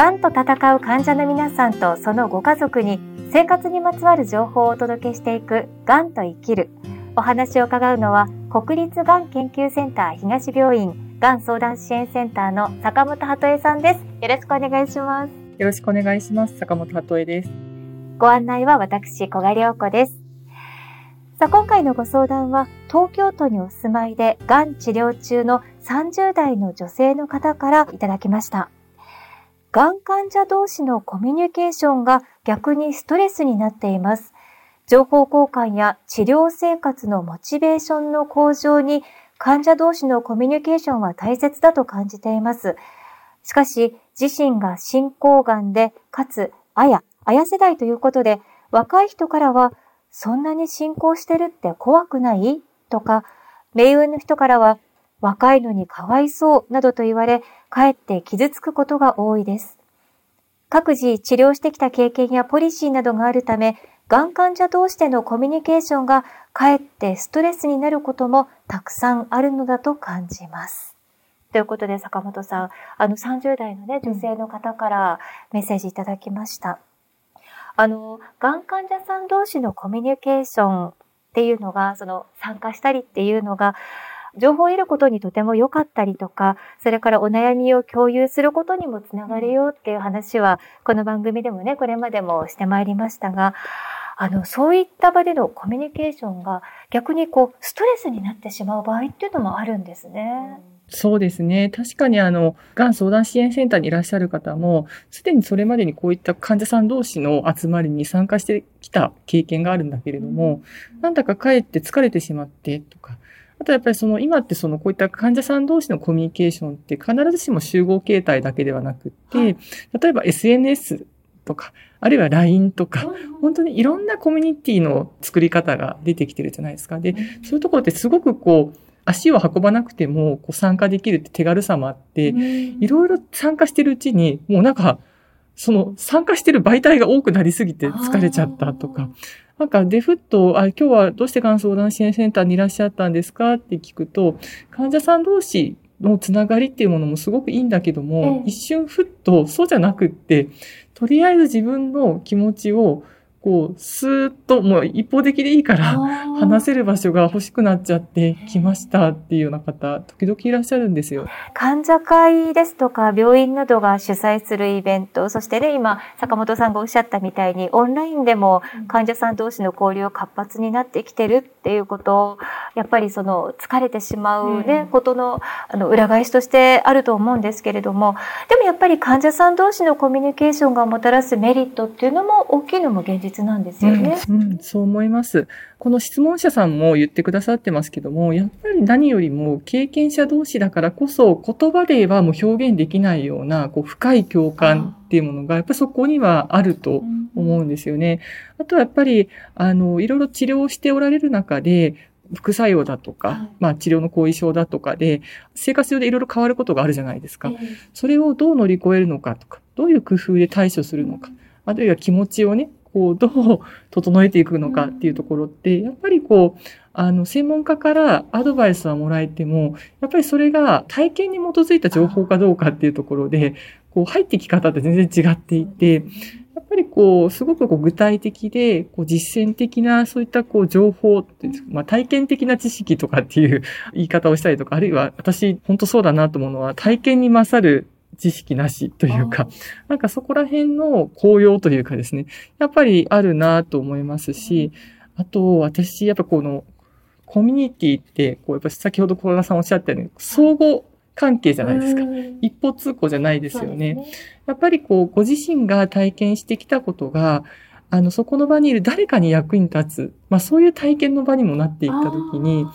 がんと戦う患者の皆さんとそのご家族に生活にまつわる情報をお届けしていくがんと生きる。お話を伺うのは国立がん研究センター東病院がん相談支援センターの坂本鳩恵さんです。よろしくお願いします。よろしくお願いします。坂本鳩恵です。ご案内は私、小賀良子です。さあ、今回のご相談は、東京都にお住まいで、がん治療中の30代の女性の方からいただきました。がん患者同士のコミュニケーションが逆にストレスになっています。情報交換や治療生活のモチベーションの向上に患者同士のコミュニケーションは大切だと感じています。しかし、自身が進行がんで、かつ、あや、あや世代ということで、若い人からは、そんなに進行してるって怖くない？とか、命運の人からは、若いのにかわいそうなどと言われ、かえって傷つくことが多いです。各自治療してきた経験やポリシーなどがあるため、がん患者同士でのコミュニケーションがかえってストレスになることもたくさんあるのだと感じます。ということで坂本さん、あの30代のね、女性の方からメッセージいただきました。あの、がん患者さん同士のコミュニケーションっていうのが、その参加したりっていうのが、情報を得ることにとても良かったりとか、それからお悩みを共有することにもつながるよっていう話は、この番組でもね、これまでもしてまいりましたが、あの、そういった場でのコミュニケーションが逆にこう、ストレスになってしまう場合っていうのもあるんですね。そうですね。確かにあの、がん相談支援センターにいらっしゃる方も、すでにそれまでにこういった患者さん同士の集まりに参加してきた経験があるんだけれども、なんだかかえって疲れてしまってとか、あとやっぱりその今ってそのこういった患者さん同士のコミュニケーションって必ずしも集合形態だけではなくって、はい、例えば SNS とか、あるいは LINE とか、本当にいろんなコミュニティの作り方が出てきてるじゃないですか。で、そういうところってすごくこう、足を運ばなくてもこう参加できるって手軽さもあって、いろいろ参加してるうちに、もうなん。か、その参加してる媒体が多くなりすぎて疲れちゃったとか、なんかデフット、あ、今日はどうしてがん相談支援センターにいらっしゃったんですか？って聞くと、患者さん同士のつながりっていうものもすごくいいんだけども、一瞬ふっとそうじゃなくって、とりあえず自分の気持ちをこう、スーッと、もう一方的でいいから、話せる場所が欲しくなっちゃってきましたっていうような方、時々いらっしゃるんですよ。患者会ですとか、病院などが主催するイベント、そしてね、今、坂本さんがおっしゃったみたいに、オンラインでも患者さん同士の交流が活発になってきてるっていうことを、やっぱりその、疲れてしまうね、うん、ことの、あの、裏返しとしてあると思うんですけれども、でもやっぱり患者さん同士のコミュニケーションがもたらすメリットっていうのも大きいのも現実実なんですよね、うん、うん、そう思います。この質問者さんも言ってくださってますけども、やっぱり何よりも経験者同士だからこそ言葉ではもう表現できないようなこう深い共感っていうものがやっぱりそこにはあると思うんですよね。あとはやっぱり、あの、いろいろ治療しておられる中で、副作用だとか、はい、まあ治療の後遺症だとかで、生活上でいろいろ変わることがあるじゃないですか。えー、それをどう乗り越えるのかとか、どういう工夫で対処するのか、あるいは気持ちをね、こう、どう整えていくのかっていうところって、やっぱりこう、あの、専門家からアドバイスはもらえても、やっぱりそれが体験に基づいた情報かどうかっていうところで、こう、入ってき方って全然違っていて、やっぱりこう、すごくこう具体的で、こう実践的なそういったこう情報、まあ体験的な知識とかっていう言い方をしたりとか、あるいは私本当そうだなと思うのは体験に勝る知識なしというか、なんかそこら辺の効用というかですね、やっぱりあるなと思いますし、あと私、やっぱこのコミュニティって、こうやっぱ先ほど小田さんおっしゃったように、相互関係じゃないですか。一方通行じゃないですよね。ねやっぱりこう、ご自身が体験してきたことが、あの、そこの場にいる誰かに役に立つ。まあそういう体験の場にもなっていったときに、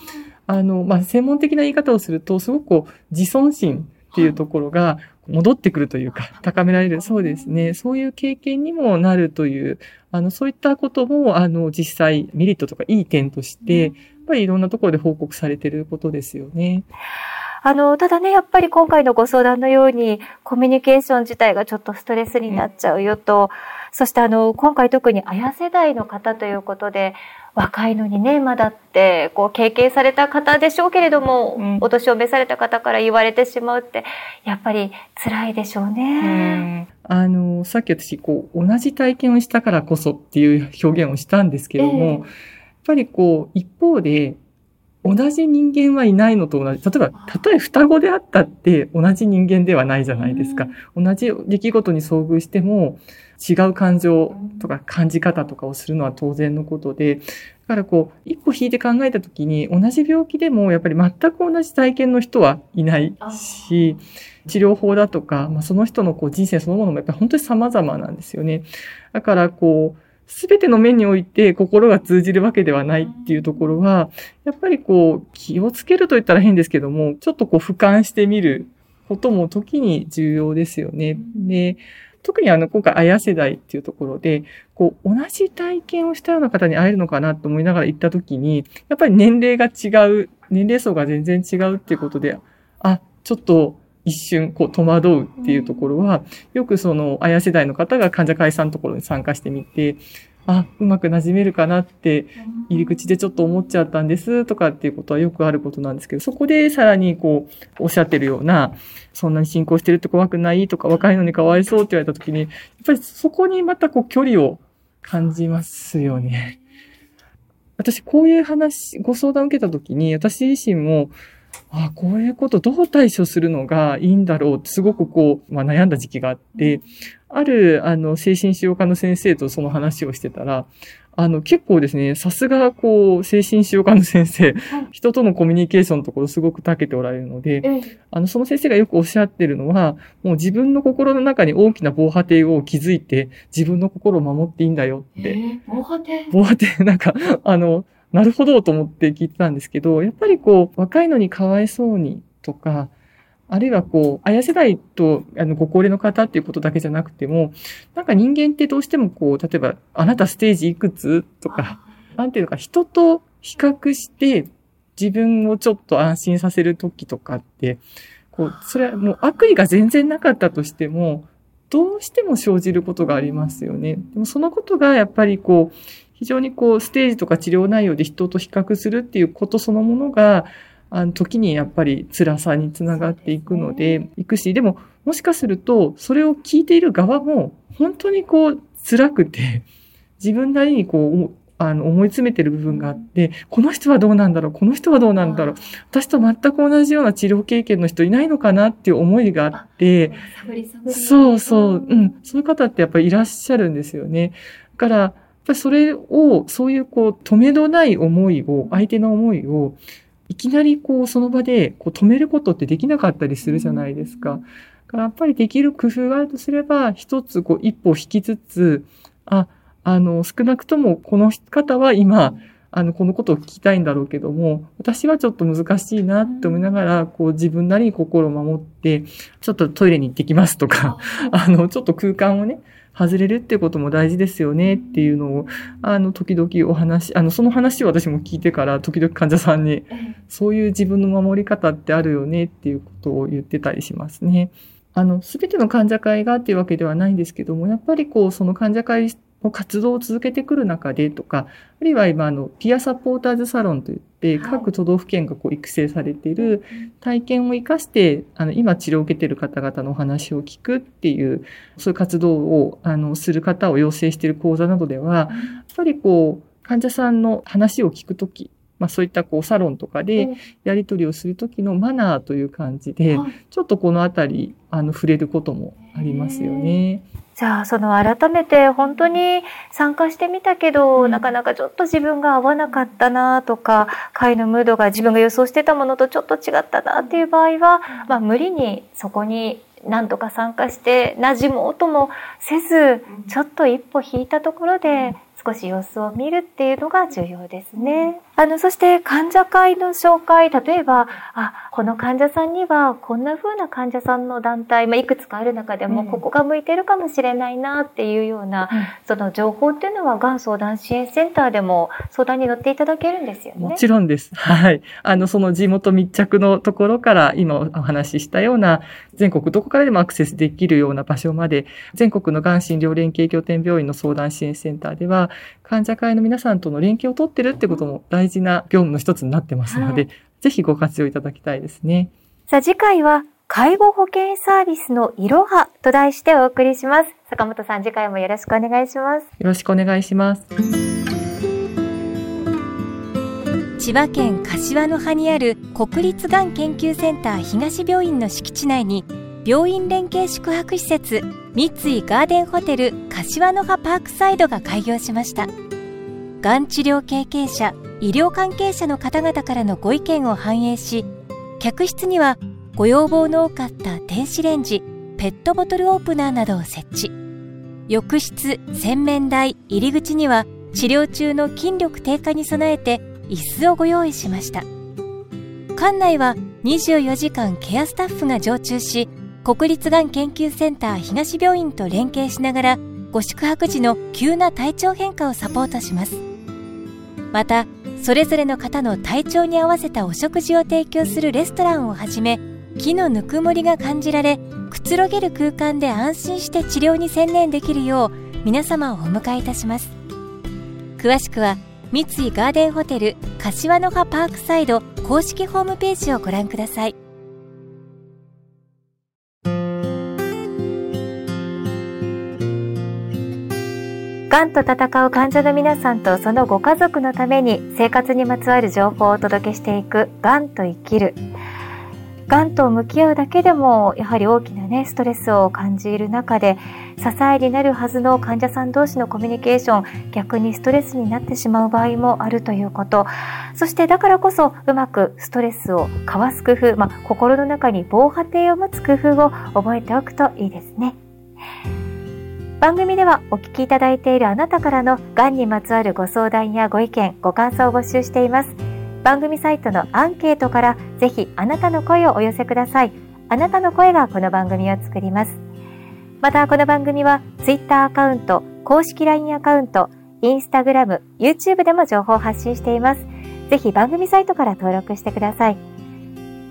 あの、まあ専門的な言い方をすると、すごくこう、自尊心っていうところが戻ってくるというか、高められる。そうですね。そういう経験にもなるという、あの、そういったことも、あの、実際メリットとかいい点として、やっぱりいろんなところで報告されていることですよね。あの、ただね、やっぱり今回のご相談のように、コミュニケーション自体がちょっとストレスになっちゃうよと、そしてあの、今回特に綾世代の方ということで、若いのにね、まだって、こう、経験された方でしょうけれども、うん、お年を召された方から言われてしまうって、やっぱり辛いでしょうね。うん、あの、さっき私、こう、同じ体験をしたからこそっていう表現をしたんですけども、えー、やっぱりこう、一方で、同じ人間はいないのと同じ。例えば、たとえ双子であったって同じ人間ではないじゃないですか。同じ出来事に遭遇しても、違う感情とか感じ方とかをするのは当然のことで、だからこう、一歩引いて考えたときに、同じ病気でもやっぱり全く同じ体験の人はいないし、治療法だとか、まあ、その人のこう人生そのものもやっぱり本当に様々なんですよね。だからこう、すべての面において心が通じるわけではないっていうところは、やっぱりこう、気をつけると言ったら変ですけども、ちょっとこう俯瞰してみることも時に重要ですよね。で、特にあの、今回、あや世代っていうところで、こう、同じ体験をしたような方に会えるのかなと思いながら行った時に、やっぱり年齢が違う、年齢層が全然違うっていうことで、あ、ちょっと、一瞬、こう、戸惑うっていうところは、よくその、あや世代の方が患者会さんのところに参加してみて、あ、うまく馴染めるかなって、入り口でちょっと思っちゃったんですとかっていうことはよくあることなんですけど、そこでさらにこう、おっしゃってるような、そんなに進行してるって怖くないとか、若いのにかわいそうって言われた時に、やっぱりそこにまたこう、距離を感じますよね。私、こういう話、ご相談を受けた時に、私自身も、あこういうことどう対処するのがいいんだろうってすごくこう、まあ、悩んだ時期があって、ある、あの、精神治療科の先生とその話をしてたら、あの、結構ですね、さすが、こう、精神治療科の先生、人とのコミュニケーションのところすごく長けておられるので、あの、その先生がよくおっしゃってるのは、もう自分の心の中に大きな防波堤を築いて、自分の心を守っていいんだよって。えー、防波堤？防波堤、なんか、あの、なるほどと思って聞いてたんですけど、やっぱりこう、若いのにかわいそうにとか、あるいはこう、あや世代と、あの、ご高齢の方っていうことだけじゃなくても、なんか人間ってどうしてもこう、例えば、あなたステージいくつとか、なんていうのか、人と比較して、自分をちょっと安心させるときとかって、こう、それはもう悪意が全然なかったとしても、どうしても生じることがありますよね。でもそのことがやっぱりこう、非常にこう、ステージとか治療内容で人と比較するっていうことそのものが、あの時にやっぱり辛さにつながっていくので、いくし、でも、もしかすると、それを聞いている側も、本当にこう、辛くて、自分なりにこう、あの、思い詰めてる部分があって、この人はどうなんだろうこの人はどうなんだろう私と全く同じような治療経験の人いないのかなっていう思いがあって、そうそう、うん、そういう方ってやっぱりいらっしゃるんですよね。だから、ぱりそれを、そういうこう、止めどない思いを、相手の思いを、いきなりこう、その場でこう止めることってできなかったりするじゃないですか。だからやっぱりできる工夫があるとすれば、一つこう、一歩引きつつ、あ、あの、少なくともこの方は今、あの、このことを聞きたいんだろうけども、私はちょっと難しいなって思いながら、こう自分なりに心を守って、ちょっとトイレに行ってきますとか、あの、ちょっと空間をね、外れるってことも大事ですよねっていうのを、あの、時々お話、あの、その話を私も聞いてから、時々患者さんに、そういう自分の守り方ってあるよねっていうことを言ってたりしますね。あの、すべての患者会がっていうわけではないんですけども、やっぱりこう、その患者会活動を続けてくる中でとか、あるいは今、あの、ピアサポーターズサロンといって、各都道府県がこう育成されている体験を活かして、あの、今治療を受けている方々のお話を聞くっていう、そういう活動を、あの、する方を養成している講座などでは、やっぱりこう、患者さんの話を聞くとき、まあそういったこうサロンとかでやり取りをするときのマナーという感じで、ちょっとこのあたり、あの、触れることもありますよね。じゃあ、その改めて本当に参加してみたけど、なかなかちょっと自分が合わなかったなとか、会のムードが自分が予想してたものとちょっと違ったなっていう場合は、まあ無理にそこに何とか参加して馴染もうともせず、ちょっと一歩引いたところで少し様子を見るっていうのが重要ですね。あの、そして患者会の紹介、例えば、あ、この患者さんには、こんな風な患者さんの団体、まあ、いくつかある中でも、ここが向いてるかもしれないなっていうような、うん、その情報っていうのは、がん相談支援センターでも相談に乗っていただけるんですよね。もちろんです。はい。あの、その地元密着のところから、今お話ししたような、全国どこからでもアクセスできるような場所まで、全国のがん診療連携拠点病院の相談支援センターでは、患者会の皆さんとの連携を取ってるってことも大事な業務の一つになってますので、はい、ぜひご活用いただきたいですね。さあ次回は、介護保険サービスのいろはと題してお送りします。坂本さん、次回もよろしくお願いします。よろしくお願いします。千葉県柏の葉にある国立がん研究センター東病院の敷地内に病院連携宿泊施設三井ガーデンホテル柏の葉パークサイドが開業しました。がん治療経験者医療関係者の方々からのご意見を反映し客室にはご要望の多かった電子レンジペットボトルオープナーなどを設置。浴室洗面台入り口には治療中の筋力低下に備えて椅子をご用意しました。館内は24時間ケアスタッフが常駐し国立がん研究センター東病院と連携しながらご宿泊時の急な体調変化をサポートします。またそれぞれの方の体調に合わせたお食事を提供するレストランをはじめ木のぬくもりが感じられくつろげる空間で安心して治療に専念できるよう皆様をお迎えいたします。詳しくは三井ガーデンホテル柏の葉パークサイド公式ホームページをご覧ください。がんと戦う患者の皆さんとそのご家族のために生活にまつわる情報をお届けしていくがんと生きる。がんと向き合うだけでもやはり大きなねストレスを感じる中で支えになるはずの患者さん同士のコミュニケーション逆にストレスになってしまう場合もあるということ。そしてだからこそうまくストレスをかわす工夫、まあ、心の中に防波堤を持つ工夫を覚えておくといいですね。番組ではお聞きいただいているあなたからのがんにまつわるご相談やご意見ご感想を募集しています。番組サイトのアンケートからぜひあなたの声をお寄せください。あなたの声がこの番組を作ります。またこの番組は Twitter アカウント、公式 LINE アカウント、Instagram、YouTube でも情報を発信しています。ぜひ番組サイトから登録してください。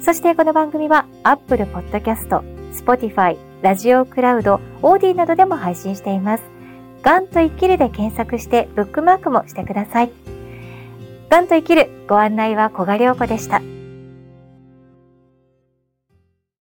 そしてこの番組は Apple Podcast、Spotify、ラジオクラウド、オーディなどでも配信しています。ガンと生きるで検索してブックマークもしてください。がんと生きるご案内は小賀良子でした。